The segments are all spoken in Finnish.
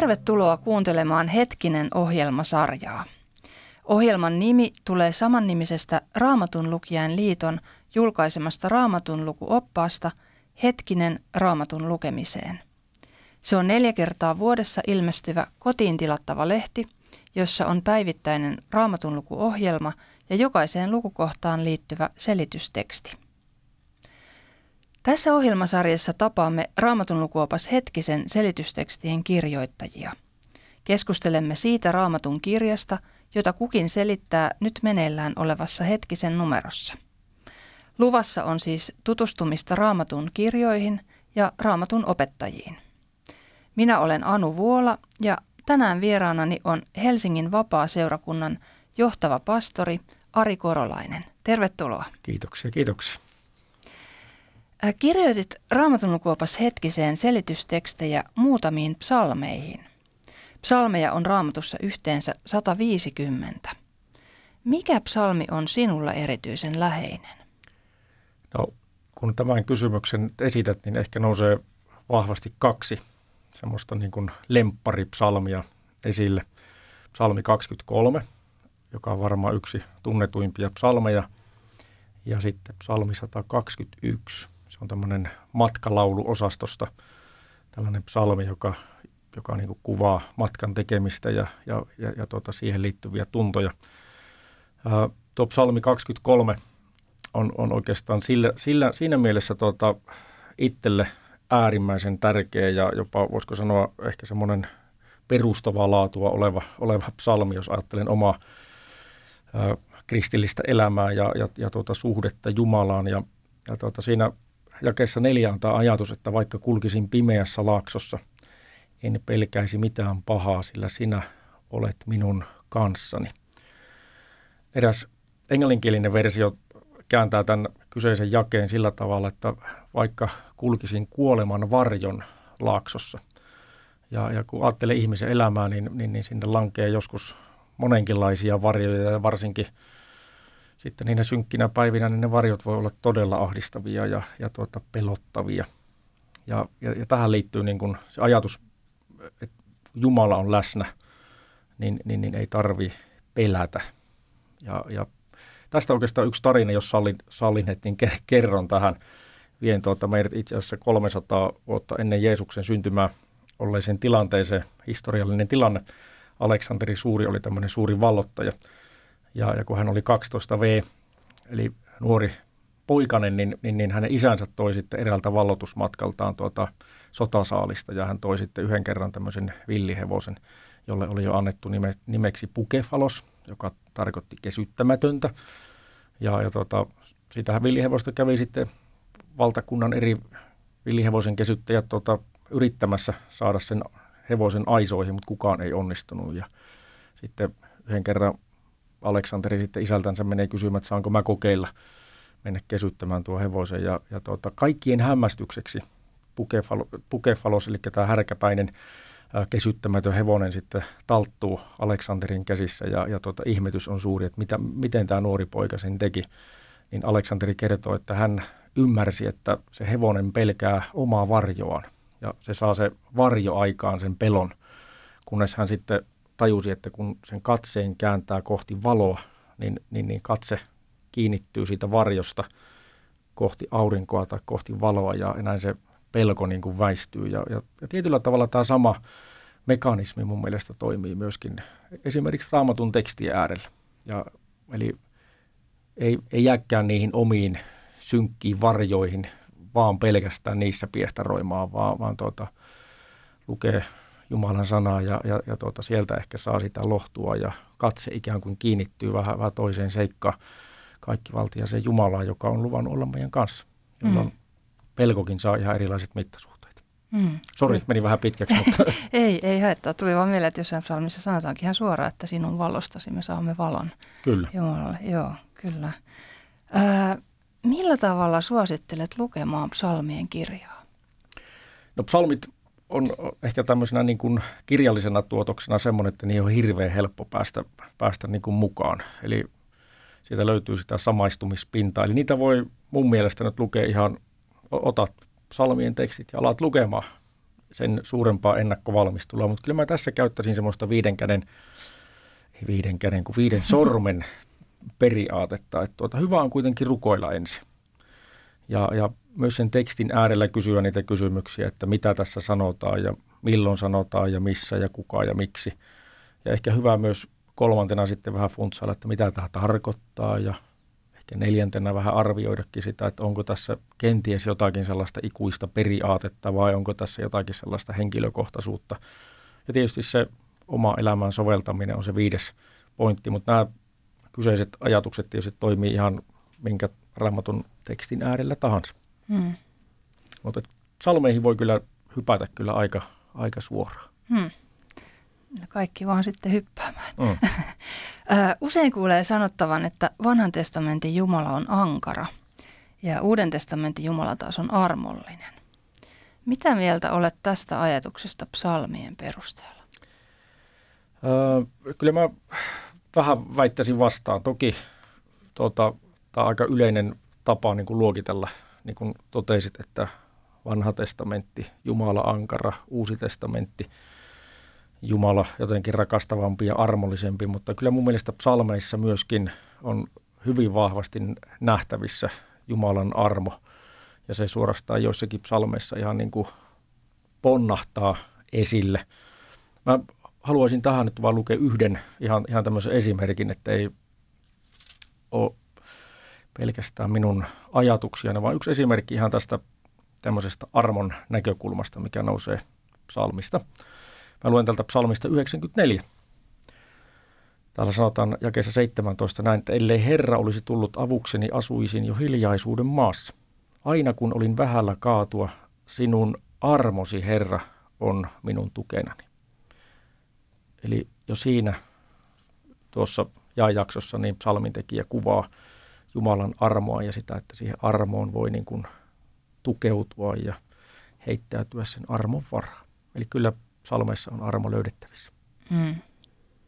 Tervetuloa kuuntelemaan Hetkinen ohjelmasarjaa. Ohjelman nimi tulee samannimisestä Raamatun lukijan liiton julkaisemasta Raamatun lukuoppaasta Hetkinen Raamatun lukemiseen. Se on neljä kertaa vuodessa ilmestyvä kotiin tilattava lehti, jossa on päivittäinen Raamatun lukuohjelma ja jokaiseen lukukohtaan liittyvä selitysteksti. Tässä ohjelmasarjassa tapaamme Raamatun lukuopas hetkisen selitystekstien kirjoittajia. Keskustelemme siitä Raamatun kirjasta, jota kukin selittää nyt meneillään olevassa hetkisen numerossa. Luvassa on siis tutustumista Raamatun kirjoihin ja Raamatun opettajiin. Minä olen Anu Vuola ja tänään vieraanani on Helsingin vapaa-seurakunnan johtava pastori Ari Korolainen. Tervetuloa. Kiitoksia, kiitoksia. Kirjoitit Raamatun lukuopas hetkiseen selitystekstejä muutamiin psalmeihin. Psalmeja on raamatussa yhteensä 150. Mikä psalmi on sinulla erityisen läheinen? No, kun tämän kysymyksen esität, niin ehkä nousee vahvasti kaksi semmoista niin kuin lempparipsalmia esille. Psalmi 23, joka on varmaan yksi tunnetuimpia psalmeja, ja sitten psalmi 121, on tämmöinen matkalauluosastosta tällainen psalmi, joka, joka niin kuvaa matkan tekemistä ja, ja, ja, ja tuota, siihen liittyviä tuntoja. Ää, tuo psalmi 23 on, on oikeastaan sillä, sillä, siinä mielessä tuota, itselle äärimmäisen tärkeä ja jopa voisiko sanoa ehkä semmoinen perustavaa laatua oleva, oleva psalmi, jos ajattelen omaa ää, kristillistä elämää ja, ja, ja tuota, suhdetta Jumalaan. Ja, ja tuota, siinä jakeessa neljä on tämä ajatus, että vaikka kulkisin pimeässä laaksossa, en pelkäisi mitään pahaa, sillä sinä olet minun kanssani. Eräs englanninkielinen versio kääntää tämän kyseisen jakeen sillä tavalla, että vaikka kulkisin kuoleman varjon laaksossa, ja, ja kun ajattelee ihmisen elämää, niin, niin, niin sinne lankee joskus monenkinlaisia varjoja ja varsinkin – sitten niinä synkkinä päivinä niin ne varjot voi olla todella ahdistavia ja, ja tuota, pelottavia. Ja, ja, ja tähän liittyy niin kuin se ajatus, että Jumala on läsnä, niin, niin, niin ei tarvi pelätä. Ja, ja tästä oikeastaan yksi tarina, jos sallin, sallin että niin kerron tähän. Vien tuota meidät itse asiassa 300 vuotta ennen Jeesuksen syntymää olleeseen tilanteeseen, historiallinen tilanne. Aleksanteri Suuri oli tämmöinen suuri vallottaja – ja, ja kun hän oli 12V, eli nuori poikainen, niin, niin, niin hänen isänsä toi sitten eräältä vallotusmatkaltaan tuota sotasaalista ja hän toi sitten yhden kerran tämmöisen villihevosen, jolle oli jo annettu nime, nimeksi Pukefalos, joka tarkoitti kesyttämätöntä. Ja, ja tuota, sitähän villihevosta kävi sitten valtakunnan eri villihevosen kesyttäjät tuota, yrittämässä saada sen hevosen aisoihin, mutta kukaan ei onnistunut. Ja sitten yhden kerran Aleksanteri sitten isältänsä menee kysymään, että saanko mä kokeilla mennä kesyttämään tuo hevosen. Ja, ja tuota, kaikkien hämmästykseksi Pukefalo, Pukefalos, eli tämä härkäpäinen kesyttämätön hevonen sitten talttuu Aleksanterin käsissä ja, ja tuota, ihmetys on suuri, että mitä, miten tämä nuori poika sen teki. Niin Aleksanteri kertoo, että hän ymmärsi, että se hevonen pelkää omaa varjoaan ja se saa se varjo aikaan sen pelon, kunnes hän sitten tajusi, että kun sen katseen kääntää kohti valoa, niin, niin, niin katse kiinnittyy siitä varjosta kohti aurinkoa tai kohti valoa ja näin se pelko niin kuin väistyy. Ja, ja, ja tietyllä tavalla tämä sama mekanismi mun mielestä toimii myöskin esimerkiksi raamatun tekstien äärellä. Ja, eli ei, ei jääkään niihin omiin synkkiin varjoihin, vaan pelkästään niissä piehtaroimaan, vaan, vaan tuota, lukee Jumalan sanaa ja, ja, ja tuota, sieltä ehkä saa sitä lohtua ja katse ikään kuin kiinnittyy vähän, vähän toiseen seikkaan kaikki valtiaseen Jumalaan, joka on luvannut olla meidän kanssa, jolloin mm. pelkokin saa ihan erilaiset mittasuhteet. Mm. Sori, meni vähän pitkäksi, mutta... ei, ei haittaa. Tuli vaan mieleen, että jossain psalmissa sanotaankin ihan suoraan, että sinun valostasi me saamme valon. Kyllä. Jumalalle, joo, kyllä. Ää, millä tavalla suosittelet lukemaan psalmien kirjaa? No psalmit on ehkä tämmöisenä niin kuin kirjallisena tuotoksena semmoinen, että niihin on hirveän helppo päästä, päästä niin kuin mukaan. Eli siitä löytyy sitä samaistumispintaa. Eli niitä voi mun mielestä nyt lukea ihan, otat salmien tekstit ja alat lukemaan sen suurempaa ennakkovalmistelua, mutta kyllä mä tässä käyttäisin semmoista viiden käden, ei viiden käden, kuin viiden sormen periaatetta, että tuota, hyvä on kuitenkin rukoilla ensin. Ja, ja myös sen tekstin äärellä kysyä niitä kysymyksiä, että mitä tässä sanotaan ja milloin sanotaan ja missä ja kuka ja miksi. Ja ehkä hyvä myös kolmantena sitten vähän funtsailla, että mitä tämä tarkoittaa ja ehkä neljäntenä vähän arvioidakin sitä, että onko tässä kenties jotakin sellaista ikuista periaatetta vai onko tässä jotakin sellaista henkilökohtaisuutta. Ja tietysti se oma elämän soveltaminen on se viides pointti, mutta nämä kyseiset ajatukset tietysti toimii ihan minkä raamatun tekstin äärellä tahansa. Hmm. Mutta salmeihin voi kyllä hypätä kyllä aika, aika suoraan. Hmm. No kaikki vaan sitten hyppäämään. Mm. Usein kuulee sanottavan, että vanhan testamentin Jumala on ankara ja uuden testamentin Jumala taas on armollinen. Mitä mieltä olet tästä ajatuksesta psalmien perusteella? Öö, kyllä mä vähän väittäisin vastaan. Toki tuota, tämä on aika yleinen tapa niin kuin luokitella, niin kuin totesit, että vanha testamentti, Jumala ankara, uusi testamentti, Jumala jotenkin rakastavampi ja armollisempi, mutta kyllä mun mielestä psalmeissa myöskin on hyvin vahvasti nähtävissä Jumalan armo. Ja se suorastaan joissakin psalmeissa ihan niin kuin ponnahtaa esille. Mä haluaisin tähän nyt vaan lukea yhden ihan, ihan tämmöisen esimerkin, että ei ole pelkästään minun ajatuksiani, vaan yksi esimerkki ihan tästä tämmöisestä armon näkökulmasta, mikä nousee psalmista. Mä luen tältä psalmista 94. Täällä sanotaan jakeessa 17 näin, että ellei Herra olisi tullut avukseni, asuisin jo hiljaisuuden maassa. Aina kun olin vähällä kaatua, sinun armosi, Herra, on minun tukenani. Eli jo siinä tuossa jaksossa niin psalmintekijä kuvaa Jumalan armoa ja sitä, että siihen armoon voi niin kuin tukeutua ja heittäytyä sen armon varaan. Eli kyllä psalmeissa on armo löydettävissä. Mm.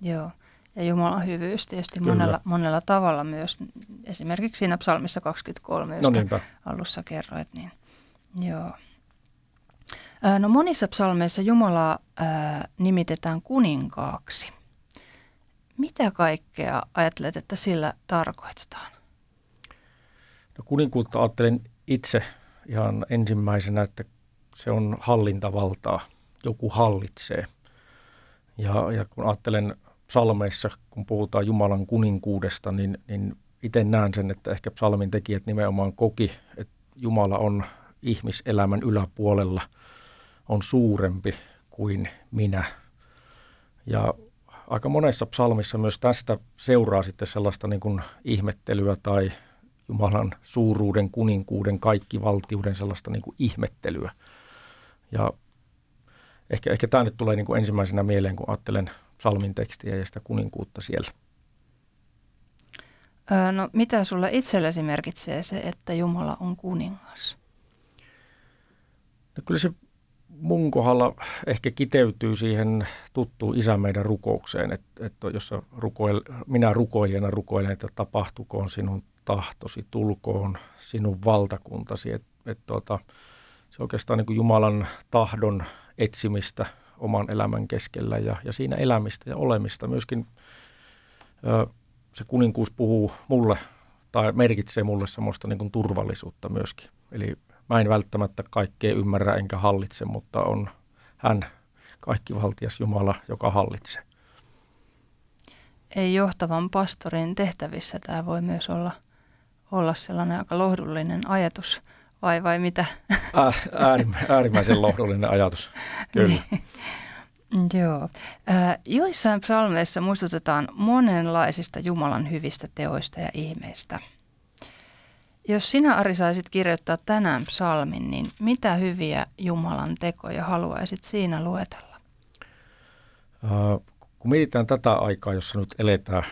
Joo. Ja Jumalan hyvyys tietysti monella, monella tavalla myös. Esimerkiksi siinä psalmissa 23, josta no alussa kerroit. Niin, joo. No monissa psalmeissa Jumalaa ää, nimitetään kuninkaaksi. Mitä kaikkea ajattelet, että sillä tarkoitetaan? No kuninkuutta ajattelen itse ihan ensimmäisenä, että se on hallintavaltaa. Joku hallitsee. Ja, ja kun ajattelen psalmeissa, kun puhutaan Jumalan kuninkuudesta, niin, niin itse näen sen, että ehkä psalmin tekijät nimenomaan koki, että Jumala on ihmiselämän yläpuolella – on suurempi kuin minä. Ja aika monessa psalmissa myös tästä seuraa sitten sellaista niin kuin ihmettelyä tai Jumalan suuruuden, kuninkuuden, valtiuden sellaista niin kuin ihmettelyä. Ja ehkä, ehkä tämä nyt tulee niin kuin ensimmäisenä mieleen, kun ajattelen psalmin tekstiä ja sitä kuninkuutta siellä. no mitä sulla itsellesi merkitsee se, että Jumala on kuningas? No kyllä se mun kohdalla ehkä kiteytyy siihen tuttuun isä meidän rukoukseen, että, että jos rukoil, minä rukoilijana rukoilen, että tapahtukoon sinun tahtosi, tulkoon sinun valtakuntasi. Et, et tuota, se oikeastaan niin kuin Jumalan tahdon etsimistä oman elämän keskellä ja, ja siinä elämistä ja olemista. Myöskin ö, se kuninkuus puhuu mulle tai merkitsee mulle semmoista niin turvallisuutta myöskin. Eli mä en välttämättä kaikkea ymmärrä enkä hallitse, mutta on hän kaikkivaltias Jumala, joka hallitsee. Ei johtavan pastorin tehtävissä tämä voi myös olla, olla sellainen aika lohdullinen ajatus, vai, vai mitä? Ää, äärimmäisen lohdullinen ajatus, kyllä. niin. Joo. Äh, joissain psalmeissa muistutetaan monenlaisista Jumalan hyvistä teoista ja ihmeistä – jos sinä Ari saisit kirjoittaa tänään psalmin, niin mitä hyviä Jumalan tekoja haluaisit siinä luetella? Uh, kun mietitään tätä aikaa, jossa nyt eletään,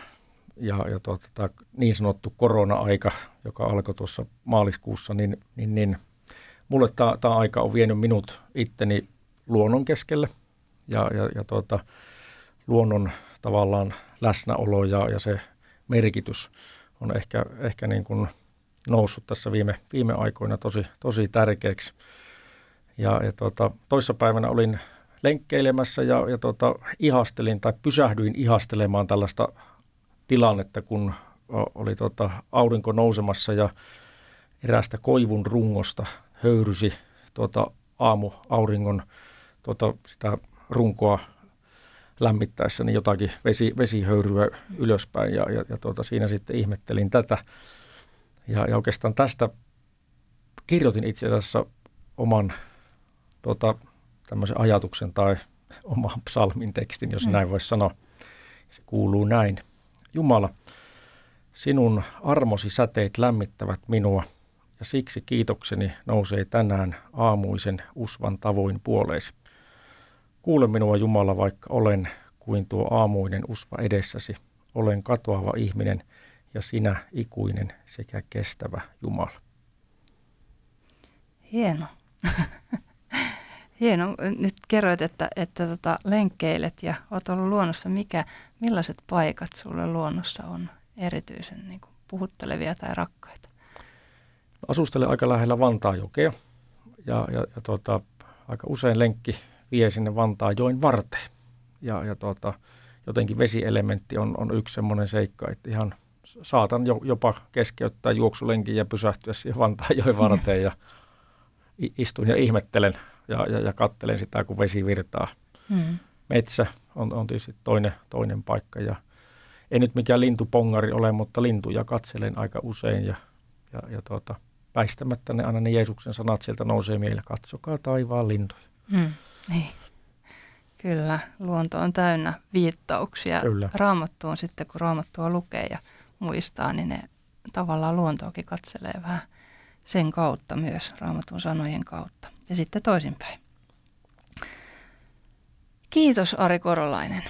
ja, ja tuota, tämä niin sanottu korona-aika, joka alkoi tuossa maaliskuussa, niin, niin, niin mulle tämä, tämä aika on vienyt minut itteni luonnon keskelle ja, ja, ja tuota, luonnon tavallaan läsnäolo ja, ja se merkitys on ehkä, ehkä niin kuin – noussut tässä viime, viime aikoina tosi, tosi tärkeäksi. Ja, ja tuota, toissapäivänä olin lenkkeilemässä ja, ja tuota, ihastelin tai pysähdyin ihastelemaan tällaista tilannetta, kun oli tuota, aurinko nousemassa ja eräästä koivun rungosta höyrysi tuota, aamu auringon tuota, sitä runkoa lämmittäessä niin jotakin vesi, vesihöyryä ylöspäin ja, ja, ja tuota, siinä sitten ihmettelin tätä. Ja, ja oikeastaan tästä kirjoitin itse asiassa oman tuota, tämmöisen ajatuksen tai oman psalmin tekstin, jos mm. näin voisi sanoa. Se kuuluu näin. Jumala, sinun armosi säteet lämmittävät minua ja siksi kiitokseni nousee tänään aamuisen usvan tavoin puoleesi. Kuule minua Jumala, vaikka olen kuin tuo aamuinen usva edessäsi. Olen katoava ihminen ja sinä ikuinen sekä kestävä Jumala. Hieno. Hieno. Nyt kerroit, että, että tota, lenkkeilet ja olet ollut luonnossa. Mikä, millaiset paikat sulle luonnossa on erityisen niin kuin, puhuttelevia tai rakkaita? Asustelen aika lähellä Vantaajokea ja, ja, ja tuota, aika usein lenkki vie sinne Vantaajoen varteen. Ja, ja tuota, jotenkin vesielementti on, on yksi semmoinen seikka, että ihan saatan jo, jopa keskeyttää juoksulenkin ja pysähtyä siihen Vantaajoen varteen ja istun ja ihmettelen ja, ja, ja kattelen sitä, kun vesi virtaa. Hmm. Metsä on, on tietysti toinen, toinen paikka ja en nyt mikään lintupongari ole, mutta lintuja katselen aika usein ja, ja, ja tuota, väistämättä ne aina ne Jeesuksen sanat sieltä nousee mieleen, katsokaa taivaan lintuja. Hmm. Niin. Kyllä, luonto on täynnä viittauksia. Kyllä. Raamattuun sitten, kun raamattua lukee ja muistaa, niin ne tavallaan luontoakin katselee vähän sen kautta myös, raamatun sanojen kautta. Ja sitten toisinpäin. Kiitos Ari Korolainen.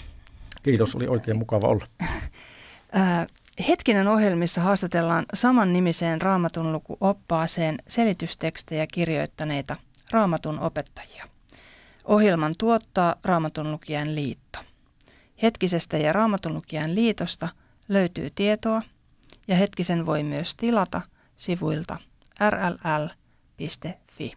Kiitos, oli oikein mukava olla. Hetkinen ohjelmissa haastatellaan saman nimiseen raamatun lukuoppaaseen selitystekstejä kirjoittaneita raamatun opettajia. Ohjelman tuottaa Raamatun lukijan liitto. Hetkisestä ja Raamatun lukijan liitosta löytyy tietoa ja hetkisen voi myös tilata sivuilta rll.fi.